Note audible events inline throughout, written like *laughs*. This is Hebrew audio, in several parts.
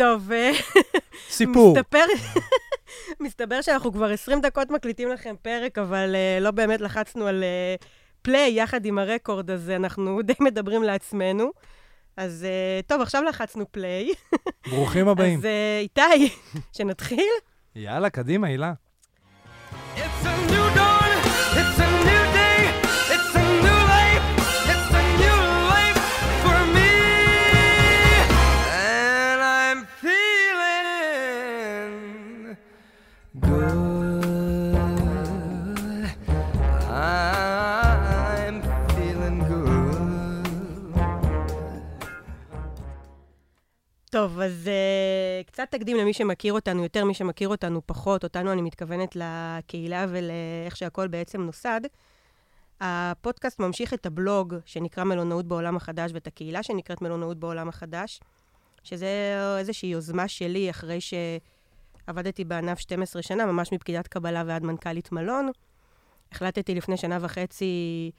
טוב, אה, סיפור. מסתפר, *laughs* מסתבר שאנחנו כבר 20 דקות מקליטים לכם פרק, אבל uh, לא באמת לחצנו על פליי uh, יחד עם הרקורד, אז אנחנו *laughs* די מדברים לעצמנו. אז uh, טוב, עכשיו לחצנו פליי. ברוכים *laughs* הבאים. אז uh, איתי, שנתחיל? יאללה, קדימה, הילה. It's a new טוב, אז uh, קצת תקדים למי שמכיר אותנו יותר, מי שמכיר אותנו פחות, אותנו אני מתכוונת לקהילה ולאיך שהכל בעצם נוסד. הפודקאסט ממשיך את הבלוג שנקרא מלונאות בעולם החדש ואת הקהילה שנקראת מלונאות בעולם החדש, שזה איזושהי יוזמה שלי אחרי שעבדתי בענף 12 שנה, ממש מפקידת קבלה ועד מנכ"לית מלון. החלטתי לפני שנה וחצי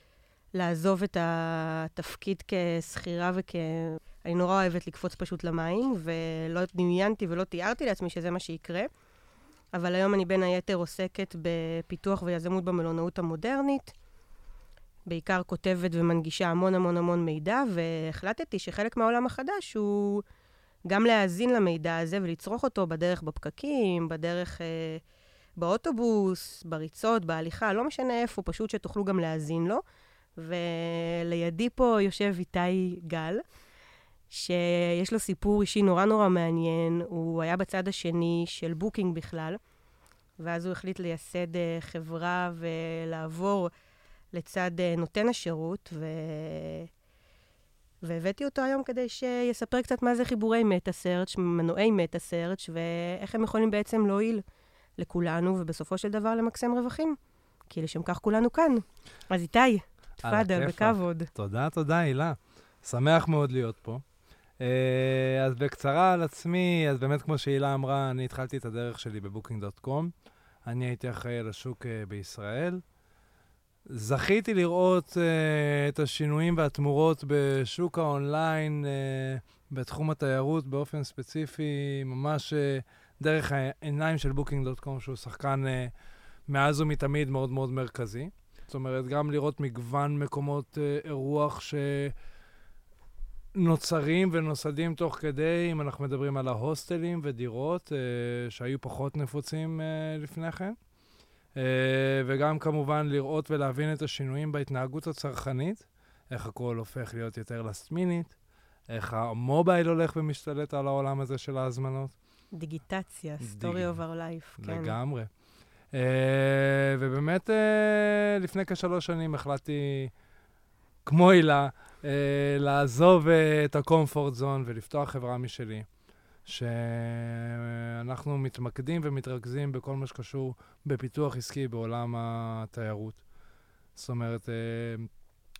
לעזוב את התפקיד כשכירה וכ... אני נורא אוהבת לקפוץ פשוט למים, ולא דמיינתי ולא תיארתי לעצמי שזה מה שיקרה. אבל היום אני בין היתר עוסקת בפיתוח ויזמות במלונאות המודרנית. בעיקר כותבת ומנגישה המון המון המון מידע, והחלטתי שחלק מהעולם החדש הוא גם להאזין למידע הזה ולצרוך אותו בדרך בפקקים, בדרך אה, באוטובוס, בריצות, בהליכה, לא משנה איפה, פשוט שתוכלו גם להאזין לו. ולידי פה יושב איתי גל. שיש לו סיפור אישי נורא נורא מעניין. הוא היה בצד השני של בוקינג בכלל, ואז הוא החליט לייסד uh, חברה ולעבור לצד uh, נותן השירות, ו... והבאתי אותו היום כדי שיספר קצת מה זה חיבורי meta-search, מנועי meta-search, ואיך הם יכולים בעצם להועיל לכולנו, ובסופו של דבר למקסם רווחים. כי לשם כך כולנו כאן. אז איתי, תפאדל. בכבוד. תודה, תודה, הילה. שמח מאוד להיות פה. אה, אז בקצרה על עצמי, אז באמת כמו שהילה אמרה, אני התחלתי את הדרך שלי בבוקינג.קום. אני הייתי אחראי על השוק אה, בישראל. זכיתי לראות uh, את השינויים והתמורות בשוק האונליין, בתחום התיירות באופן ספציפי, ממש דרך העיניים של בוקינג.קום, שהוא שחקן מאז ומתמיד מאוד מאוד מרכזי. זאת אומרת, גם לראות מגוון מקומות uh, אירוח שנוצרים ונוסדים תוך כדי, אם אנחנו מדברים על ההוסטלים ודירות, uh, שהיו פחות נפוצים uh, לפני כן. Uh, וגם כמובן לראות ולהבין את השינויים בהתנהגות הצרכנית, איך הכל הופך להיות יותר minute, איך המובייל הולך ומשתלט על העולם הזה של ההזמנות. דיגיטציה, story דיג- our life, כן. לגמרי. Uh, ובאמת, uh, לפני כשלוש שנים החלטתי, כמו הילה, uh, לעזוב את הקומפורט זון ולפתוח חברה משלי. שאנחנו מתמקדים ומתרכזים בכל מה שקשור בפיתוח עסקי בעולם התיירות. זאת אומרת, אה,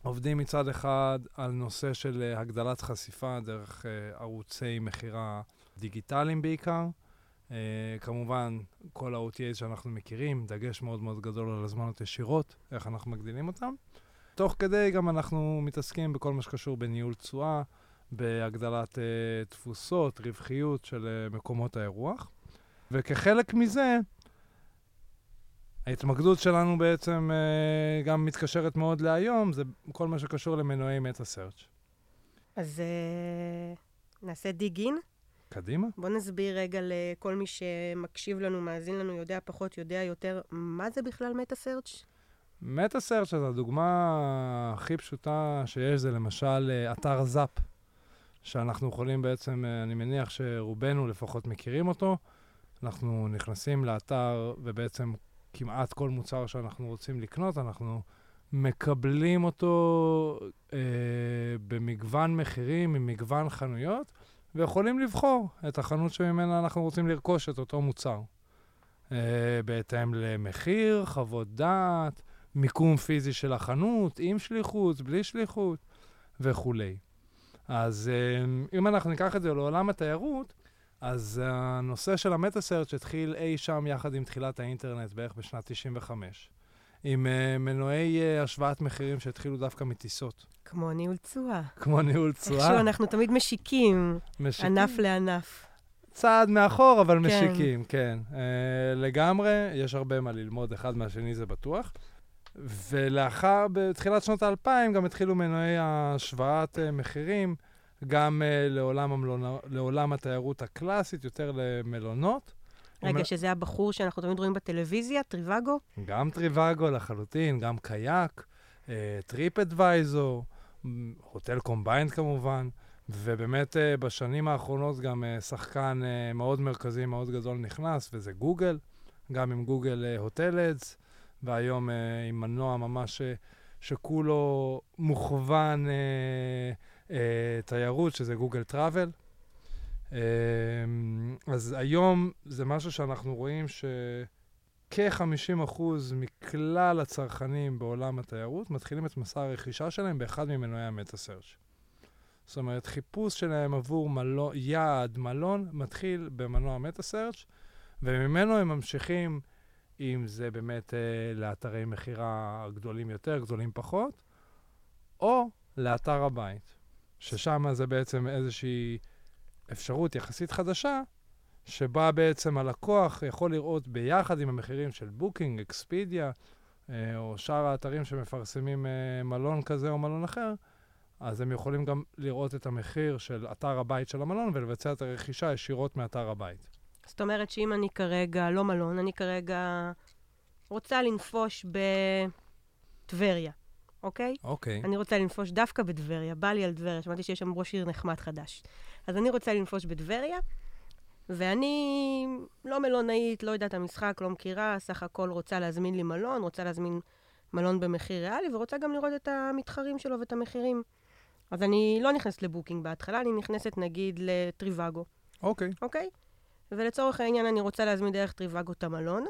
עובדים מצד אחד על נושא של אה, הגדלת חשיפה דרך אה, ערוצי מכירה דיגיטליים בעיקר. אה, כמובן, כל ה-OTAs שאנחנו מכירים, דגש מאוד מאוד גדול על הזמנות ישירות, איך אנחנו מגדילים אותם. תוך כדי גם אנחנו מתעסקים בכל מה שקשור בניהול תשואה, בהגדלת uh, תפוסות, רווחיות של uh, מקומות האירוח. וכחלק מזה, ההתמקדות שלנו בעצם uh, גם מתקשרת מאוד להיום, זה כל מה שקשור למנועי מטה-סרצ'. אז uh, נעשה דיג אין. קדימה. בוא נסביר רגע לכל מי שמקשיב לנו, מאזין לנו, יודע פחות, יודע יותר, מה זה בכלל מטה-סרצ'? מטה-סרצ', אז הדוגמה הכי פשוטה שיש זה למשל אתר זאפ, שאנחנו יכולים בעצם, אני מניח שרובנו לפחות מכירים אותו. אנחנו נכנסים לאתר ובעצם כמעט כל מוצר שאנחנו רוצים לקנות, אנחנו מקבלים אותו אה, במגוון מחירים, ממגוון חנויות, ויכולים לבחור את החנות שממנה אנחנו רוצים לרכוש את אותו מוצר. אה, בהתאם למחיר, חוות דעת, מיקום פיזי של החנות, עם שליחות, בלי שליחות וכולי. אז אה, אם אנחנו ניקח את זה לעולם התיירות, אז הנושא של המטה-סרצ' התחיל אי שם יחד עם תחילת האינטרנט בערך בשנת 95, עם uh, מנועי uh, השוואת מחירים שהתחילו דווקא מטיסות, כמו ניהול תשואה. כמו ניהול תשואה. איכשהו אנחנו תמיד משיקים, משיקים. ענף לענף. צעד מאחור, אבל כן. משיקים, כן. Uh, לגמרי, יש הרבה מה ללמוד אחד מהשני, זה בטוח. ולאחר, בתחילת שנות האלפיים, גם התחילו מנועי השוואת uh, מחירים, גם uh, לעולם, המלונ... לעולם התיירות הקלאסית, יותר למלונות. רגע, שזה הבחור שאנחנו תמיד רואים בטלוויזיה, טריוואגו? גם טריוואגו לחלוטין, גם קייק, טריפ אדוויזור, הוטל קומביינד כמובן, ובאמת אה, בשנים האחרונות גם אה, שחקן אה, מאוד מרכזי, מאוד גדול נכנס, וזה גוגל, גם עם Google Hotel Ads, והיום עם מנוע ממש שכולו מוכוון תיירות, שזה גוגל טראבל. אז היום זה משהו שאנחנו רואים ש... כ-50% מכלל הצרכנים בעולם התיירות מתחילים את מסע הרכישה שלהם באחד ממנועי המטה-סרצ'. זאת אומרת, חיפוש שלהם עבור מלו, יעד, מלון, מתחיל במנוע מטה-סרצ', וממנו הם ממשיכים, אם זה באמת אה, לאתרי מכירה גדולים יותר, גדולים פחות, או לאתר הבית, ששם זה בעצם איזושהי אפשרות יחסית חדשה, שבה בעצם הלקוח יכול לראות ביחד עם המחירים של בוקינג, אקספידיה, או שאר האתרים שמפרסמים אה, מלון כזה או מלון אחר, אז הם יכולים גם לראות את המחיר של אתר הבית של המלון ולבצע את הרכישה ישירות מאתר הבית. זאת אומרת שאם אני כרגע לא מלון, אני כרגע רוצה לנפוש בטבריה, אוקיי? אוקיי. אני רוצה לנפוש דווקא בטבריה, בא לי על טבריה, שמעתי שיש שם ראש עיר נחמד חדש. אז אני רוצה לנפוש בטבריה, ואני לא מלונאית, לא יודעת המשחק, לא מכירה, סך הכל רוצה להזמין לי מלון, רוצה להזמין מלון במחיר ריאלי, ורוצה גם לראות את המתחרים שלו ואת המחירים. אז אני לא נכנסת לבוקינג בהתחלה, אני נכנסת נגיד לטריוואגו, אוקיי. אוקיי? ולצורך העניין אני רוצה להזמין דרך טריוואגו את המלון,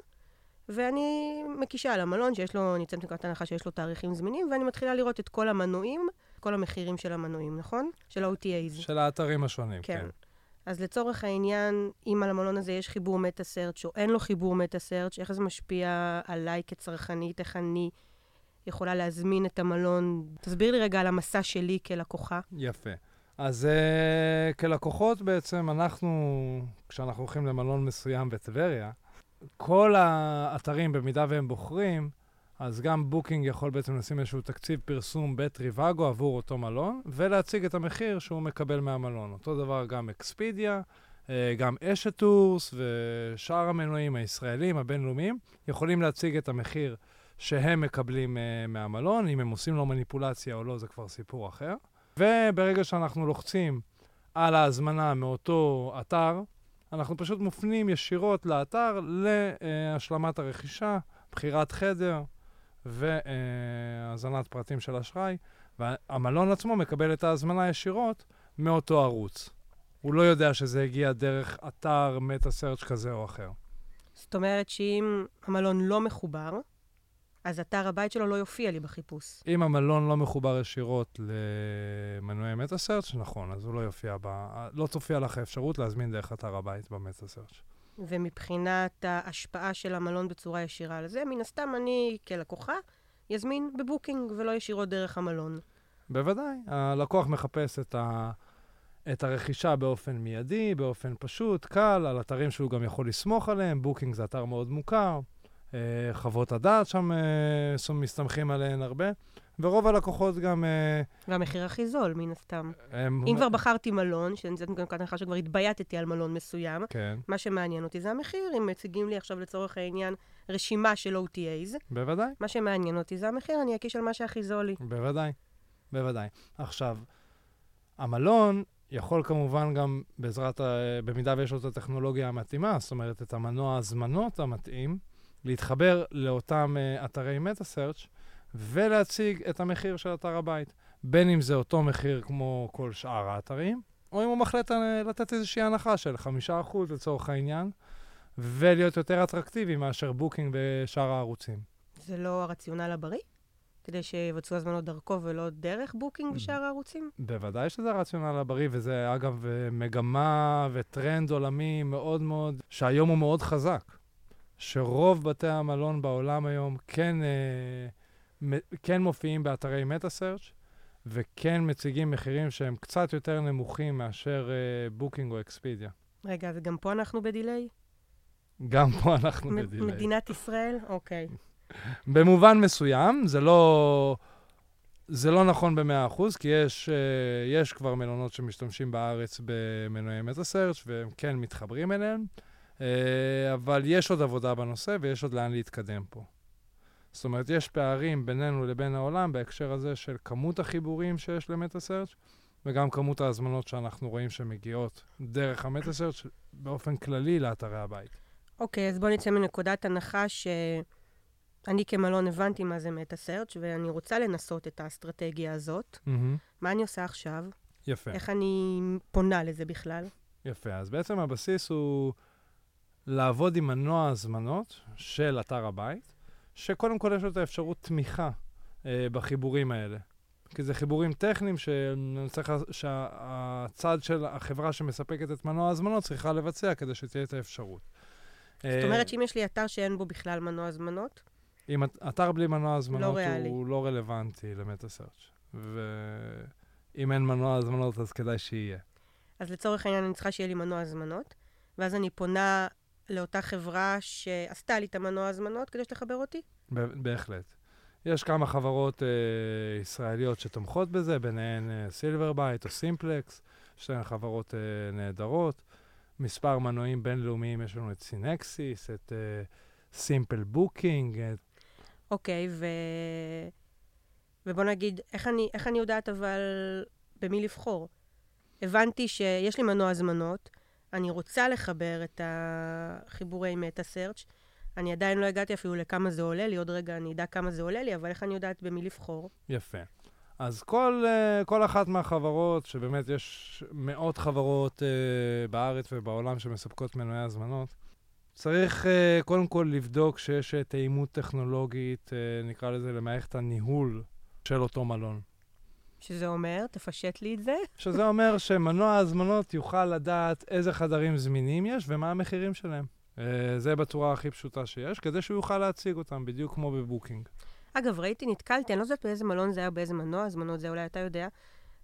ואני מקישה על המלון, שיש לו, אני יוצאת מנקודת הנחה שיש לו תאריכים זמינים, ואני מתחילה לראות את כל המנויים, כל המחירים של המנויים, נכון? של ה-OTAs. של האתרים השונים, כן. כן. אז לצורך העניין, אם על המלון הזה יש חיבור מטה-סרצ' או אין לו חיבור מטה-סרצ', איך זה משפיע עליי כצרכנית, איך אני יכולה להזמין את המלון? תסביר לי רגע על המסע שלי כלקוחה. יפה. אז uh, כלקוחות בעצם, אנחנו, כשאנחנו הולכים למלון מסוים בטבריה, כל האתרים, במידה והם בוחרים, אז גם בוקינג יכול בעצם לשים איזשהו תקציב פרסום בטריוואגו עבור אותו מלון, ולהציג את המחיר שהוא מקבל מהמלון. אותו דבר גם אקספידיה, אה, גם אשת טורס ושאר המנועים הישראלים, הבינלאומיים, יכולים להציג את המחיר שהם מקבלים uh, מהמלון. אם הם עושים לו מניפולציה או לא, זה כבר סיפור אחר. וברגע שאנחנו לוחצים על ההזמנה מאותו אתר, אנחנו פשוט מופנים ישירות לאתר להשלמת הרכישה, בחירת חדר והזנת פרטים של אשראי, והמלון עצמו מקבל את ההזמנה ישירות מאותו ערוץ. הוא לא יודע שזה הגיע דרך אתר מטה-סרצ' כזה או אחר. זאת אומרת שאם המלון לא מחובר, אז אתר הבית שלו לא יופיע לי בחיפוש. אם המלון לא מחובר ישירות למנועי meta-search, נכון, אז הוא לא יופיע ב... לא תופיע לך האפשרות להזמין דרך אתר הבית ב meta-search. ומבחינת ההשפעה של המלון בצורה ישירה על זה, מן הסתם אני כלקוחה אזמין בבוקינג ולא ישירות דרך המלון. בוודאי. הלקוח מחפש את, ה... את הרכישה באופן מיידי, באופן פשוט, קל, על אתרים שהוא גם יכול לסמוך עליהם. בוקינג זה אתר מאוד מוכר. אה, חוות הדעת שם אה, מסתמכים עליהן הרבה, ורוב הלקוחות גם... אה, והמחיר הכי זול, מן הסתם. הם... אם כבר בחרתי מלון, שאני נמצאת מנקודת הנחה שכבר התבייתתי על מלון מסוים, כן, מה שמעניין אותי זה המחיר. אם מציגים לי עכשיו לצורך העניין רשימה של OTAs, בוודאי, מה שמעניין אותי זה המחיר, אני אקיש על מה שהכי זול לי. בוודאי, בוודאי. עכשיו, המלון יכול כמובן גם בעזרת. במידה ויש לו את הטכנולוגיה המתאימה, זאת אומרת, את המנוע הזמנות המתאים, להתחבר לאותם uh, אתרי meta-search ולהציג את המחיר של אתר הבית. בין אם זה אותו מחיר כמו כל שאר האתרים, או אם הוא מחליט אה, לתת איזושהי הנחה של 5% לצורך העניין, ולהיות יותר אטרקטיבי מאשר בוקינג בשאר הערוצים. זה לא הרציונל הבריא? כדי שיבצעו הזמנות דרכו ולא דרך בוקינג בשאר הערוצים? בוודאי שזה הרציונל הבריא, וזה אגב אה, מגמה וטרנד עולמי מאוד מאוד, שהיום הוא מאוד חזק. שרוב בתי המלון בעולם היום כן, אה, כן מופיעים באתרי meta-search וכן מציגים מחירים שהם קצת יותר נמוכים מאשר אה, בוקינג או אקספידיה. רגע, אז גם פה אנחנו ב delay? גם פה אנחנו בדיליי. מדינת ישראל? אוקיי. *laughs* במובן מסוים, זה לא, זה לא נכון ב-100%, כי יש, אה, יש כבר מלונות שמשתמשים בארץ במנועי מטה-סרצ' והם כן מתחברים אליהם, אה, אבל יש עוד עבודה בנושא ויש עוד לאן להתקדם פה. זאת אומרת, יש פערים בינינו לבין העולם בהקשר הזה של כמות החיבורים שיש למטה-סרצ' וגם כמות ההזמנות שאנחנו רואים שמגיעות דרך המטה-סרצ' באופן כללי לאתרי הבית. אוקיי, אז בואו נצא מנקודת הנחה שאני כמלון הבנתי מה זה מטה סרצ' ואני רוצה לנסות את האסטרטגיה הזאת. מה אני עושה עכשיו? יפה. איך אני פונה לזה בכלל? יפה, אז בעצם הבסיס הוא לעבוד עם מנוע הזמנות של אתר הבית, שקודם כל יש לו את האפשרות תמיכה אה, בחיבורים האלה. כי זה חיבורים טכניים שצריך, שהצד של החברה שמספקת את מנוע ההזמנות צריכה לבצע כדי שתהיה את האפשרות. זאת אומרת שאם יש לי אתר שאין בו בכלל מנוע הזמנות, אם את- אתר בלי מנוע הזמנות ריאלי. הוא לא רלוונטי ל meta search ואם אין מנוע הזמנות אז כדאי שיהיה. אז לצורך העניין אני צריכה שיהיה לי מנוע הזמנות, ואז אני פונה לאותה חברה שעשתה לי את המנוע הזמנות כדי שתחבר אותי? בהחלט. יש כמה חברות אה, ישראליות שתומכות בזה, ביניהן אה, Silverbyte או Simplex, שתיהן חברות אה, נהדרות. מספר מנועים בינלאומיים, יש לנו את SynXis, את Simple Booking, אוקיי, ו... ובוא נגיד, איך אני, איך אני יודעת אבל במי לבחור? הבנתי שיש לי מנוע הזמנות, אני רוצה לחבר את החיבורי meta search, אני עדיין לא הגעתי אפילו לכמה זה עולה לי, עוד רגע אני אדע כמה זה עולה לי, אבל איך אני יודעת במי לבחור? יפה. אז כל, אה, כל אחת מהחברות, שבאמת יש מאות חברות אה, בארץ ובעולם שמספקות מנועי הזמנות, צריך אה, קודם כל לבדוק שיש תאימות טכנולוגית, נקרא לזה, למערכת הניהול של אותו מלון. שזה אומר, תפשט לי את זה. שזה אומר שמנוע ההזמנות יוכל לדעת איזה חדרים זמינים יש ומה המחירים שלהם. Uh, זה בצורה הכי פשוטה שיש, כדי שהוא יוכל להציג אותם, בדיוק כמו בבוקינג. אגב, ראיתי, נתקלתי, אני לא יודעת באיזה מלון זה היה, באיזה מנוע הזמנות זה, אולי אתה יודע.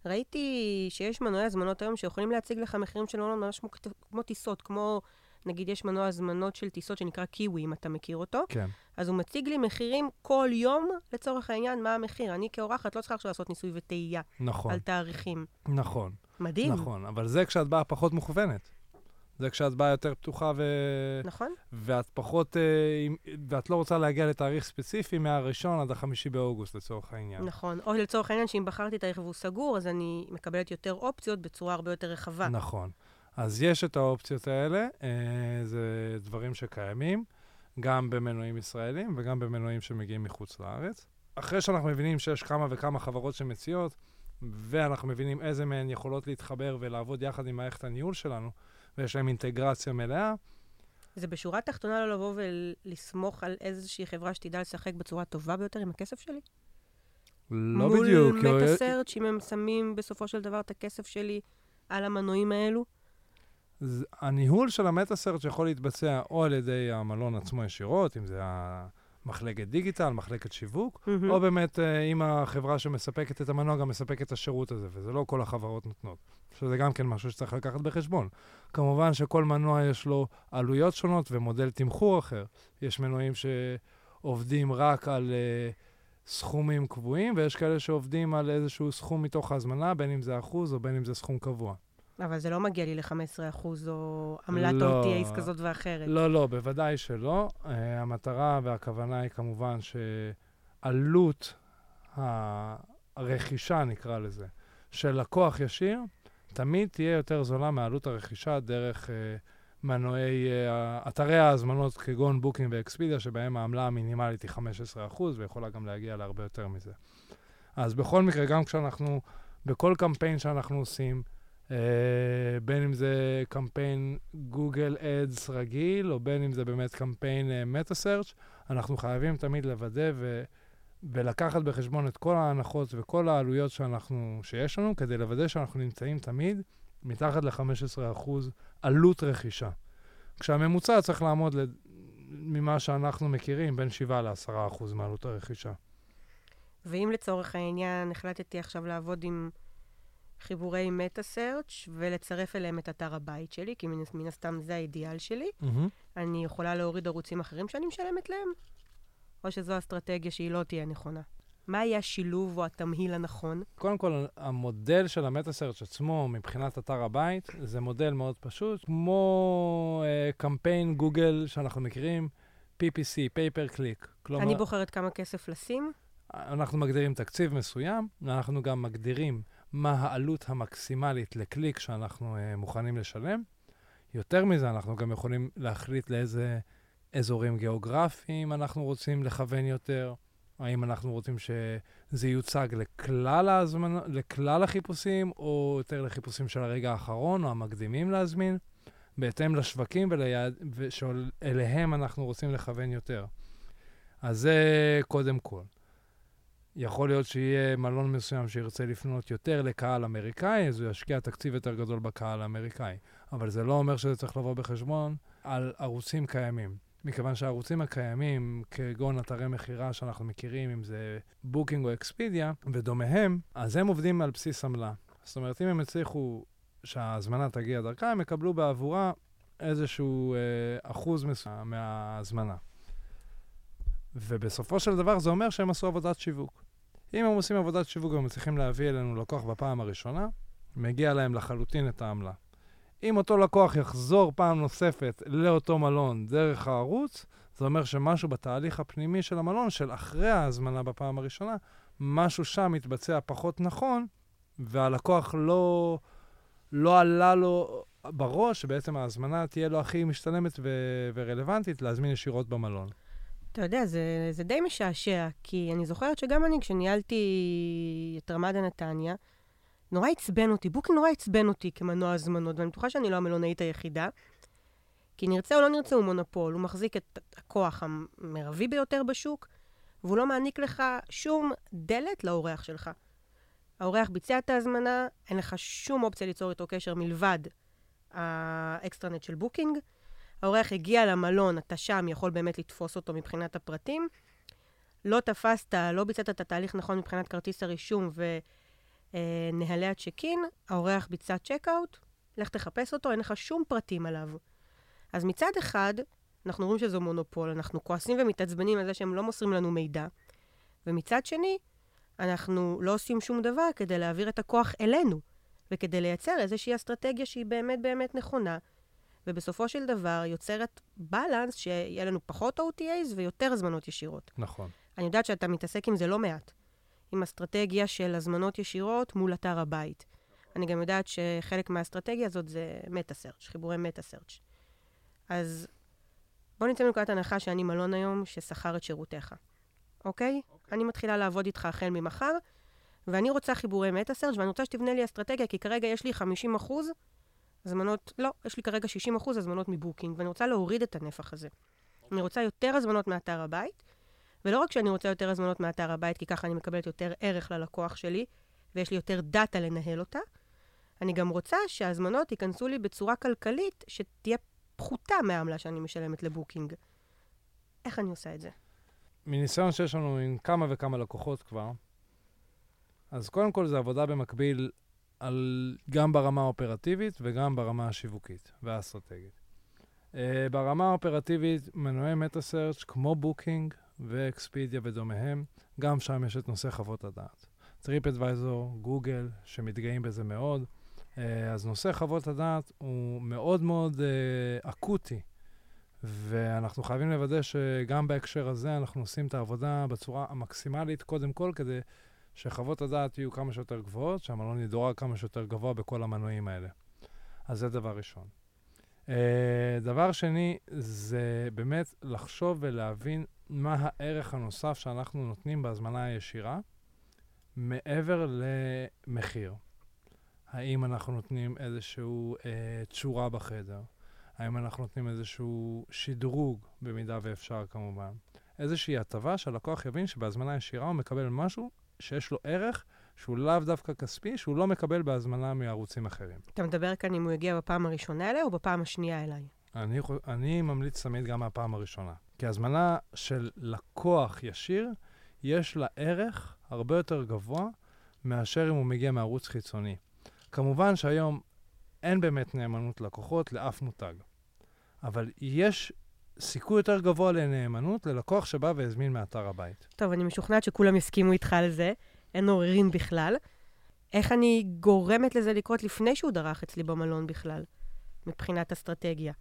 ראיתי שיש מנועי הזמנות היום שיכולים להציג לך מחירים של מלון ממש כמו, כמו טיסות, כמו, נגיד, יש מנוע הזמנות של טיסות שנקרא קיווי, אם אתה מכיר אותו. כן. אז הוא מציג לי מחירים כל יום, לצורך העניין, מה המחיר. אני כאורחת לא צריכה עכשיו לעשות ניסוי וטעייה נכון, על תאריכים. נכון, מדהים. נכון. אבל זה כשאת באה פחות מוכוונת. זה כשאת באה יותר פתוחה ו... נכון? ואת פחות... אה, ואת לא רוצה להגיע לתאריך ספציפי מהראשון עד החמישי באוגוסט, לצורך העניין. נכון. או לצורך העניין, שאם בחרתי תאריך והוא סגור, אז אני מקבלת יותר אופציות בצורה הרבה יותר רחבה. נכון. אז יש את האופציות האלה, אה, זה דברים שקיימים, גם במנועים ישראלים וגם במנועים שמגיעים מחוץ לארץ. אחרי שאנחנו מבינים שיש כמה וכמה חברות שמציעות, ואנחנו מבינים איזה מהן יכולות להתחבר ולעבוד יחד עם מערכת הניהול שלנו, ויש להן אינטגרציה מלאה, זה בשורה התחתונה לא לבוא ולסמוך על איזושהי חברה שתדע לשחק בצורה הטובה ביותר עם הכסף שלי? לא בדיוק. מול מטה סרצ' אם הם שמים בסופו של דבר את הכסף שלי על המנועים האלו? הניהול של המטה-סרצ' יכול להתבצע או על ידי המלון עצמו ישירות, אם זה המחלקת דיגיטל, מחלקת שיווק, מהמם. או באמת אה, אם החברה שמספקת את המנוע גם מספקת את השירות הזה, וזה לא כל החברות נותנות. שזה גם כן משהו שצריך לקחת בחשבון. כמובן שכל מנוע יש לו עלויות שונות ומודל תמחור אחר. יש מנועים שעובדים רק על uh, סכומים קבועים, ויש כאלה שעובדים על איזשהו סכום מתוך ההזמנה, בין אם זה אחוז או בין אם זה סכום קבוע. אבל זה לא מגיע לי ל-15% או עמלת לא. OTAs כזאת ואחרת. לא, לא, בוודאי שלא. אה, המטרה והכוונה היא כמובן שעלות הרכישה, נקרא לזה, של לקוח ישיר, תמיד תהיה יותר זולה מעלות הרכישה דרך אה, מנועי, אה, אתרי ההזמנות כגון בוקינג ואקספידיה, שבהם העמלה המינימלית היא 15% ויכולה גם להגיע להרבה יותר מזה. אז בכל מקרה, גם כשאנחנו, בכל קמפיין שאנחנו עושים, Uh, בין אם זה קמפיין גוגל אדס רגיל, או בין אם זה באמת קמפיין מטה סרצ', אנחנו חייבים תמיד לוודא ו- ולקחת בחשבון את כל ההנחות וכל העלויות שאנחנו, שיש לנו, כדי לוודא שאנחנו נמצאים תמיד מתחת ל-15% עלות רכישה. כשהממוצע צריך לעמוד, לד... ממה שאנחנו מכירים, בין 7 ל-10% מעלות הרכישה. ואם לצורך העניין החלטתי עכשיו לעבוד עם חיבורי מטה-סרצ' ולצרף אליהם את אתר הבית שלי, כי מן, מן הסתם זה האידיאל שלי. מהמם. אני יכולה להוריד ערוצים אחרים שאני משלמת להם? או שזו אסטרטגיה שהיא לא תהיה נכונה? מה יהיה השילוב או התמהיל הנכון? קודם כל, המודל של המטה-סרצ' עצמו, מבחינת אתר הבית, זה מודל מאוד פשוט, כמו אה, קמפיין גוגל שאנחנו מכירים, PPC, pay per click. כלומר, אני בוחרת כמה כסף לשים, אנחנו מגדירים תקציב מסוים, ואנחנו גם מגדירים מה העלות המקסימלית לקליק שאנחנו אה, מוכנים לשלם. יותר מזה, אנחנו גם יכולים להחליט לאיזה אזורים גיאוגרפיים אנחנו רוצים לכוון יותר, האם אנחנו רוצים שזה יוצג לכלל, ההזמנ... לכלל החיפושים, או יותר לחיפושים של הרגע האחרון, או המקדימים להזמין, בהתאם לשווקים וליעד... שאליהם אנחנו רוצים לכוון יותר. אז זה קודם כל. יכול להיות שיהיה מלון מסוים שירצה לפנות יותר לקהל אמריקאי, אז הוא ישקיע תקציב יותר גדול בקהל האמריקאי. אבל זה לא אומר שזה צריך לבוא בחשבון על ערוצים קיימים. מכיוון שהערוצים הקיימים, כגון אתרי מכירה שאנחנו מכירים, אם זה בוקינג או אקספידיה ודומיהם, אז הם עובדים על בסיס עמלה. זאת אומרת, אם הם הצליחו שההזמנה תגיע דרכה, הם יקבלו בעבורה איזשהו אה, אחוז מסוים מההזמנה. ובסופו של דבר זה אומר שהם עשו עבודת שיווק. אם הם עושים עבודת שיווק ומצליחים להביא אלינו לקוח בפעם הראשונה, מגיע להם לחלוטין את העמלה. אם אותו לקוח יחזור פעם נוספת לאותו מלון דרך הערוץ, זה אומר שמשהו בתהליך הפנימי של המלון, של אחרי ההזמנה בפעם הראשונה, משהו שם מתבצע פחות נכון, והלקוח לא, לא עלה לו בראש שבעצם ההזמנה תהיה לו הכי משתלמת ו- ורלוונטית להזמין ישירות במלון. אתה יודע, זה, זה די משעשע, כי אני זוכרת שגם אני, כשניהלתי את רמדה נתניה, נורא עצבן אותי, בוקינג נורא עצבן אותי כמנוע הזמנות, ואני בטוחה שאני לא המלונאית היחידה. כי נרצה או לא נרצה, הוא מונופול, הוא מחזיק את הכוח המרבי ביותר בשוק, והוא לא מעניק לך שום דלת לאורח שלך. האורח ביצע את ההזמנה, אין לך שום אופציה ליצור איתו קשר מלבד ה extranet של בוקינג. האורח הגיע למלון, אתה שם, יכול באמת לתפוס אותו מבחינת הפרטים. לא תפסת, לא ביצעת את התהליך נכון מבחינת כרטיס הרישום ונהלי הצ'ק-אין, האורח ביצע צ'ק-אוט, לך תחפש אותו, אין לך שום פרטים עליו. אז מצד אחד, אנחנו רואים שזו מונופול, אנחנו כועסים ומתעצבנים על זה שהם לא מוסרים לנו מידע, ומצד שני, אנחנו לא עושים שום דבר כדי להעביר את הכוח אלינו, וכדי לייצר איזושהי אסטרטגיה שהיא באמת באמת נכונה, ובסופו של דבר יוצרת בלנס שיהיה לנו פחות OTAs ויותר הזמנות ישירות. נכון. אני יודעת שאתה מתעסק עם זה לא מעט, עם אסטרטגיה של הזמנות ישירות מול אתר הבית. אני גם יודעת שחלק מהאסטרטגיה הזאת זה meta search, חיבורי meta search. אז בוא נצא מנקודת הנחה שאני מלון היום ששכר את שירותיך, אוקיי? אני מתחילה לעבוד איתך החל ממחר, ואני רוצה חיבורי meta search ואני רוצה שתבנה לי אסטרטגיה, כי כרגע יש לי 50 אחוז הזמנות, לא, יש לי כרגע 60 אחוז הזמנות מבוקינג, ואני רוצה להוריד את הנפח הזה. אני רוצה יותר הזמנות מאתר הבית, ולא רק שאני רוצה יותר הזמנות מאתר הבית, כי ככה אני מקבלת יותר ערך ללקוח שלי, ויש לי יותר דאטה לנהל אותה, אני גם רוצה שההזמנות ייכנסו לי בצורה כלכלית שתהיה פחותה מהעמלה שאני משלמת לבוקינג. איך אני עושה את זה? מניסיון שיש לנו עם כמה וכמה לקוחות כבר, אז קודם כל זה עבודה במקביל על, גם ברמה האופרטיבית וגם ברמה השיווקית והאסטרטגית. אה, ברמה האופרטיבית, מנועי meta search כמו בוקינג ואקספידיה ודומיהם, גם שם יש את נושא חוות הדעת. טריפ אדוויזור, גוגל, שמתגאים בזה מאוד. אה, אז נושא חוות הדעת הוא מאוד מאוד אה, אקוטי, ואנחנו חייבים לוודא שגם בהקשר הזה אנחנו עושים את העבודה בצורה המקסימלית, קודם כל כדי שחוות הדעת יהיו כמה שיותר גבוהות, שהמלון ידורג כמה שיותר גבוה בכל המנועים האלה. אז זה דבר ראשון. Uh, דבר שני, זה באמת לחשוב ולהבין מה הערך הנוסף שאנחנו נותנים בהזמנה הישירה, מעבר למחיר. האם אנחנו נותנים איזושהי uh, תשורה בחדר? האם אנחנו נותנים איזשהו שדרוג, במידה ואפשר כמובן? איזושהי הטבה שהלקוח יבין שבהזמנה ישירה הוא מקבל משהו שיש לו ערך שהוא לאו דווקא כספי, שהוא לא מקבל בהזמנה מערוצים אחרים. אתה מדבר כאן אם הוא יגיע בפעם הראשונה אליי או בפעם השנייה אליי? אני, אני ממליץ תמיד גם מהפעם הראשונה. כי הזמנה של לקוח ישיר, יש לה ערך הרבה יותר גבוה מאשר אם הוא מגיע מערוץ חיצוני. כמובן שהיום אין באמת נאמנות לקוחות לאף מותג, אבל יש סיכוי יותר גבוה לנאמנות ללקוח שבא והזמין מאתר הבית. טוב, אני משוכנעת שכולם יסכימו איתך על זה, אין עוררין בכלל. איך אני גורמת לזה לקרות לפני שהוא דרך אצלי במלון בכלל, מבחינת אסטרטגיה?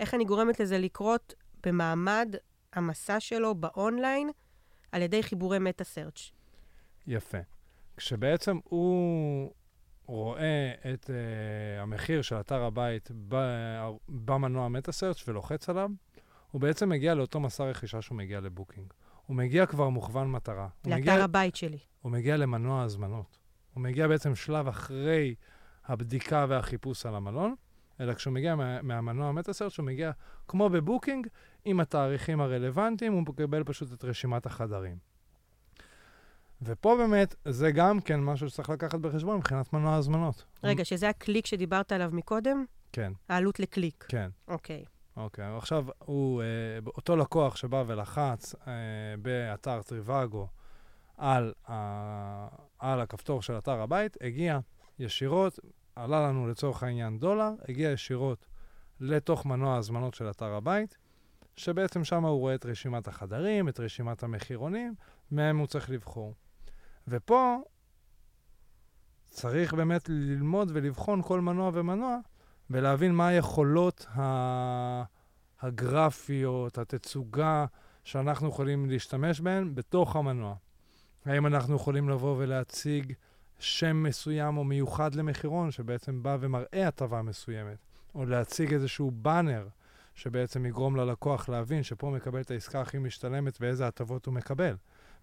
איך אני גורמת לזה לקרות במעמד המסע שלו באונליין על ידי חיבורי meta search? יפה. כשבעצם הוא רואה את אה, המחיר של אתר הבית במנוע meta search ולוחץ עליו, הוא בעצם מגיע לאותו מסע רכישה שהוא מגיע לבוקינג. הוא מגיע כבר מוכוון מטרה. הוא מגיע, לאתר הבית שלי. הוא מגיע למנוע הזמנות. הוא מגיע בעצם שלב אחרי הבדיקה והחיפוש על המלון, אלא כשהוא מגיע מה, מהמנוע ה meta search הוא מגיע כמו בבוקינג, עם התאריכים הרלוונטיים, הוא מקבל פשוט את רשימת החדרים. ופה באמת, זה גם כן משהו שצריך לקחת בחשבון מבחינת מנוע הזמנות. רגע, שזה הקליק שדיברת עליו מקודם? כן, העלות לקליק. כן. אוקיי. אוקיי, עכשיו הוא, אה, אותו לקוח שבא ולחץ אה, באתר טריוואגו על, ה, על הכפתור של אתר הבית, הגיע ישירות, עלה לנו לצורך העניין דולר, הגיע ישירות לתוך מנוע ההזמנות של אתר הבית, שבעצם שם הוא רואה את רשימת החדרים, את רשימת המחירונים, מהם הוא צריך לבחור. ופה צריך באמת ללמוד ולבחון כל מנוע ומנוע, ולהבין מה היכולות. הגרפיות, התצוגה, שאנחנו יכולים להשתמש בהן בתוך המנוע. האם אנחנו יכולים לבוא ולהציג שם מסוים או מיוחד למחירון, שבעצם בא ומראה הטבה מסוימת, או להציג איזשהו באנר, שבעצם יגרום ללקוח להבין שפה הוא מקבל את העסקה הכי משתלמת ואיזה הטבות הוא מקבל.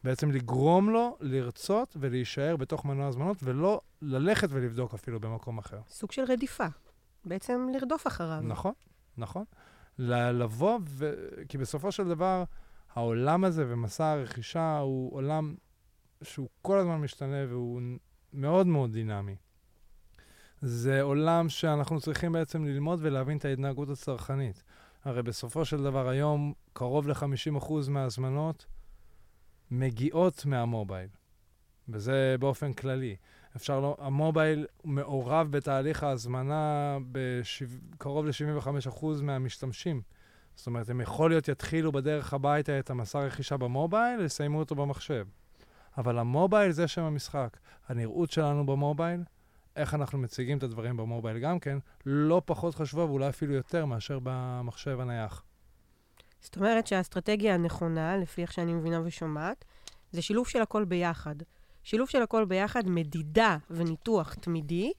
בעצם לגרום לו לרצות ולהישאר בתוך מנוע הזמנות, ולא ללכת ולבדוק אפילו במקום אחר. סוג של רדיפה. בעצם לרדוף אחריו. נכון, נכון. לבוא, ו... כי בסופו של דבר, העולם הזה ומסע הרכישה הוא עולם שהוא כל הזמן משתנה והוא מאוד מאוד דינמי. זה עולם שאנחנו צריכים בעצם ללמוד ולהבין את ההתנהגות הצרכנית. הרי בסופו של דבר היום קרוב ל-50% מההזמנות מגיעות מהמובייל, וזה באופן כללי. אפשר לא, המובייל מעורב בתהליך ההזמנה בקרוב ל-75% מהמשתמשים. זאת אומרת, הם יכול להיות יתחילו בדרך הביתה את המסע רכישה במובייל, יסיימו אותו במחשב. אבל המובייל זה שם המשחק. הנראות שלנו במובייל, איך אנחנו מציגים את הדברים במובייל גם כן, לא פחות חשובה ואולי אפילו יותר מאשר במחשב הנייח. זאת אומרת שהאסטרטגיה הנכונה, לפי איך שאני מבינה ושומעת, זה שילוב של הכל ביחד. שילוב של הכל ביחד, מדידה וניתוח תמידי,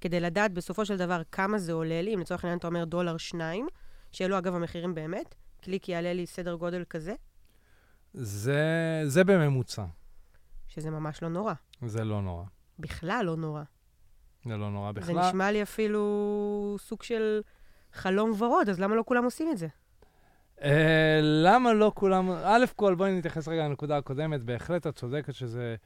כדי לדעת בסופו של דבר כמה זה עולה לי, אם לצורך העניין אתה אומר דולר שניים, שאלו אגב המחירים באמת, קליק יעלה לי סדר גודל כזה, זה, זה בממוצע, שזה ממש לא נורא. זה לא נורא. בכלל לא נורא. זה לא נורא בכלל. זה נשמע לי אפילו סוג של חלום ורוד, אז למה לא כולם עושים את זה? אה, למה לא כולם... א' כל, בואי נתייחס רגע לנקודה הקודמת. בהחלט את צודקת שזה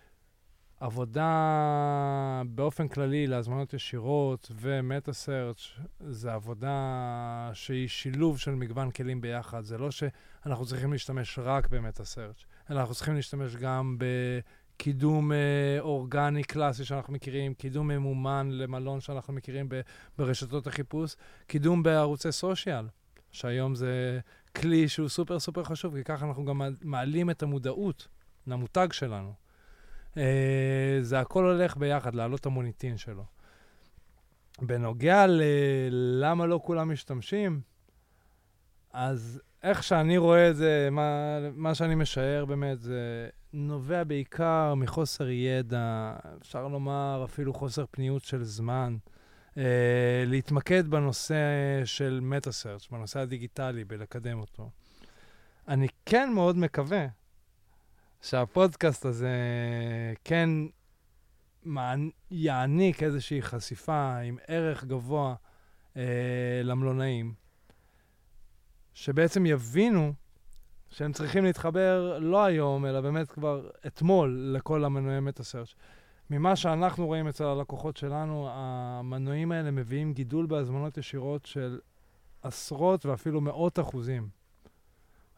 עבודה באופן כללי להזמנות ישירות ומטה-סרצ' זה עבודה שהיא שילוב של מגוון כלים ביחד. זה לא שאנחנו צריכים להשתמש רק במטה-סרצ', אלא אנחנו צריכים להשתמש גם בקידום אה, אורגני קלאסי שאנחנו מכירים, קידום ממומן למלון שאנחנו מכירים ב- ברשתות החיפוש, קידום בערוצי סושיאל, שהיום זה כלי שהוא סופר סופר חשוב, כי ככה אנחנו גם מעלים את המודעות למותג שלנו. Uh, זה הכל הולך ביחד, להעלות את המוניטין שלו. בנוגע ללמה לא כולם משתמשים, אז איך שאני רואה את זה, מה, מה שאני משער באמת, זה נובע בעיקר מחוסר ידע, אפשר לומר אפילו חוסר פניות של זמן. Uh, להתמקד בנושא של מטה-סרצ', בנושא הדיגיטלי, בלקדם אותו. אני כן מאוד מקווה שהפודקאסט הזה כן. יעניק איזושהי חשיפה עם ערך גבוה אה, למלונאים, שבעצם יבינו שהם צריכים להתחבר לא היום, אלא באמת כבר אתמול לכל המנועי מטה-סרצ'. ממה שאנחנו רואים אצל הלקוחות שלנו, המנועים האלה מביאים גידול בהזמנות ישירות של עשרות ואפילו מאות אחוזים.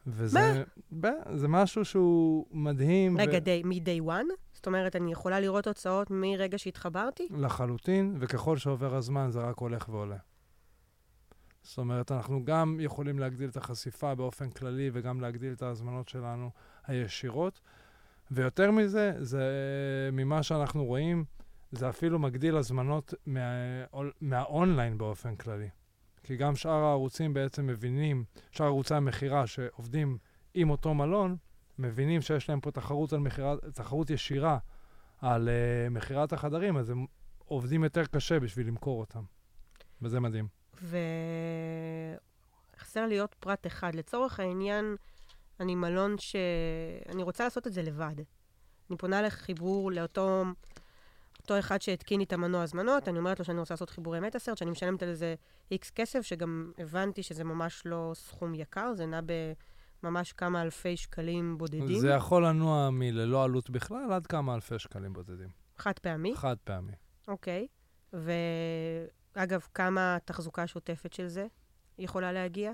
וזה ב- זה משהו שהוא מדהים. רגע, ו- די, מ-day one? זאת אומרת, אני יכולה לראות תוצאות מרגע שהתחברתי? לחלוטין, וככל שעובר הזמן זה רק הולך ועולה. זאת אומרת, אנחנו גם יכולים להגדיל את החשיפה באופן כללי וגם להגדיל את ההזמנות שלנו הישירות. ויותר מזה, זה ממה שאנחנו רואים, זה אפילו מגדיל הזמנות מה, מהאונליין באופן כללי. כי גם שאר הערוצים בעצם מבינים, שאר ערוצי המכירה שעובדים עם אותו מלון, מבינים שיש להם פה תחרות, על מכירה, תחרות ישירה על uh, מכירת החדרים, אז הם עובדים יותר קשה בשביל למכור אותם. וזה מדהים. וחסר לי עוד פרט אחד. לצורך העניין, אני מלון ש... אני רוצה לעשות את זה לבד. אני פונה לחיבור לאותו אותו אחד שהתקין לי את המנוע הזמנות, אני אומרת לו שאני רוצה לעשות חיבורי מטאסרט, שאני משלמת על זה איקס כסף, שגם הבנתי שזה ממש לא סכום יקר, זה נע בממש כמה אלפי שקלים בודדים. זה יכול לנוע מללא עלות בכלל עד כמה אלפי שקלים בודדים. חד פעמי, חד פעמי. אוקיי. ואגב, כמה תחזוקה שוטפת של זה יכולה להגיע?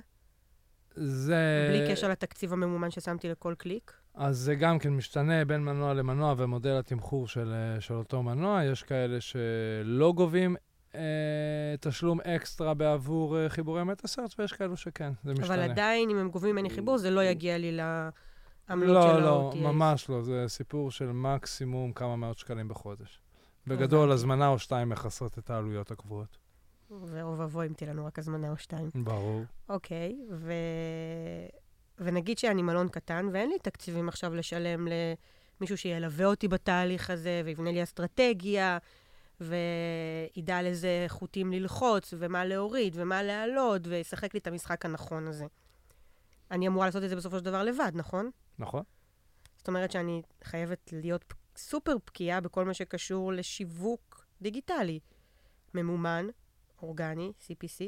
זה... בלי קשר לתקציב הממומן ששמתי לכל קליק? אז זה גם כן משתנה בין מנוע למנוע ומודל התמחור של, אה, של אותו מנוע. יש כאלה שלא גובים אה, תשלום אקסטרה בעבור אה, חיבורי מטאסרט, ויש כאלו שכן, זה משתנה. אבל עדיין, אם הם גובים ממני חיבור, זה לא יגיע לי לעמלות לא, של לא, ה-OTA. ממש לא. זה סיפור של מקסימום כמה מאות שקלים בחודש. בגדול, הבנתי. הזמנה או שתיים מכסות את העלויות הקבועות. ואוי ואבוי אם תהיה לנו רק הזמנה או שתיים. ברור. אוקיי, ו... ונגיד שאני מלון קטן, ואין לי תקציבים עכשיו לשלם למישהו שילווה אותי בתהליך הזה, ויבנה לי אסטרטגיה, וידע על איזה חוטים ללחוץ, ומה להוריד, ומה להעלות, וישחק לי את המשחק הנכון הזה. אני אמורה לעשות את זה בסופו של דבר לבד, נכון? נכון? זאת אומרת שאני חייבת להיות סופר בקיאה בכל מה שקשור לשיווק דיגיטלי. ממומן, אורגני, CPC.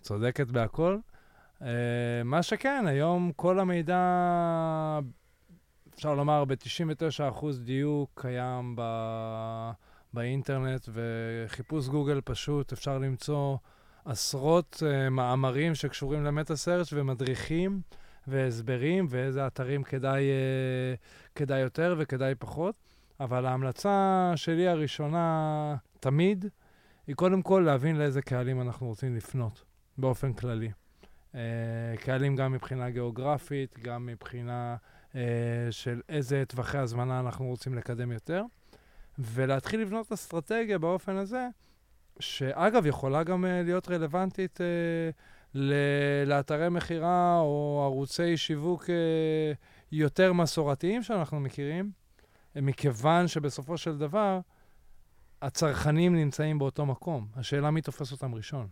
צודקת בהכל. Uh, מה שכן, היום כל המידע, אפשר לומר, ב-99% דיוק קיים ב... באינטרנט, וחיפוש גוגל פשוט, אפשר למצוא עשרות uh, מאמרים שקשורים למטה-סרצ' ומדריכים והסברים, ואיזה אתרים כדאי, uh, כדאי יותר וכדאי פחות. אבל ההמלצה שלי הראשונה, תמיד, היא קודם כל להבין לאיזה קהלים אנחנו רוצים לפנות, באופן כללי. Uh, קהלים גם מבחינה גיאוגרפית, גם מבחינה uh, של איזה טווחי הזמנה אנחנו רוצים לקדם יותר, ולהתחיל לבנות אסטרטגיה באופן הזה, שאגב, יכולה גם uh, להיות רלוונטית לאתרי מכירה או ערוצי שיווק יותר מסורתיים שאנחנו מכירים, מכיוון שבסופו של דבר, הצרכנים נמצאים באותו מקום. השאלה מי תופס אותם ראשון.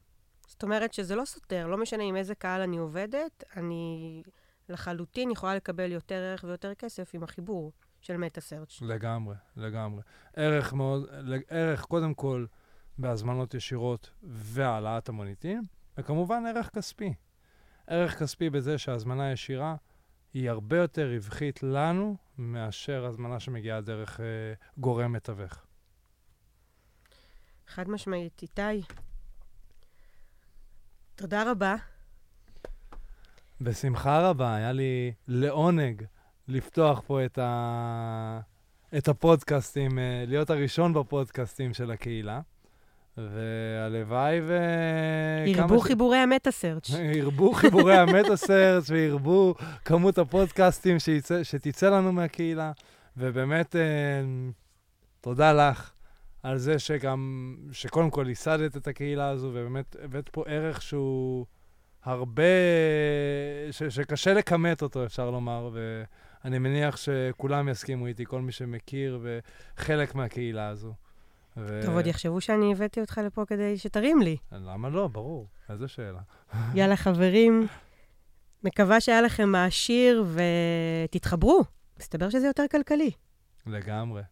זאת אומרת שזה לא סותר, לא משנה עם איזה קהל אני עובדת, אני לחלוטין יכולה לקבל יותר ערך ויותר כסף עם החיבור של מטה-סרצ'. לגמרי, לגמרי. ערך מאוד, ערך קודם כל בהזמנות ישירות והעלאת המוניטין, וכמובן ערך כספי. ערך כספי בזה שהזמנה ישירה היא הרבה יותר רווחית לנו מאשר הזמנה שמגיעה דרך אה, גורם מתווך. חד משמעית. איתי, תודה רבה. בשמחה רבה, היה לי לעונג לפתוח פה את, ה... את הפודקאסטים, אה, להיות הראשון בפודקאסטים של הקהילה. והלוואי ו... ירבו חיבורי המטה-סרצ'. ירבו חיבורי המטה-סרצ' וירבו כמות הפודקאסטים שיצא, שתצא לנו מהקהילה. ובאמת, אה, תודה לך על זה שגם, שקודם כל ייסדת את הקהילה הזו, ובאמת הבאת פה ערך שהוא הרבה, ש, שקשה לכמת אותו, אפשר לומר, ואני מניח שכולם יסכימו איתי, כל מי שמכיר וחלק מהקהילה הזו. ו... טוב, עוד יחשבו שאני הבאתי אותך לפה כדי שתרים לי. למה לא? ברור. איזה שאלה. *laughs* יאללה, חברים, מקווה שהיה לכם מעשיר ותתחברו. מסתבר שזה יותר כלכלי. לגמרי.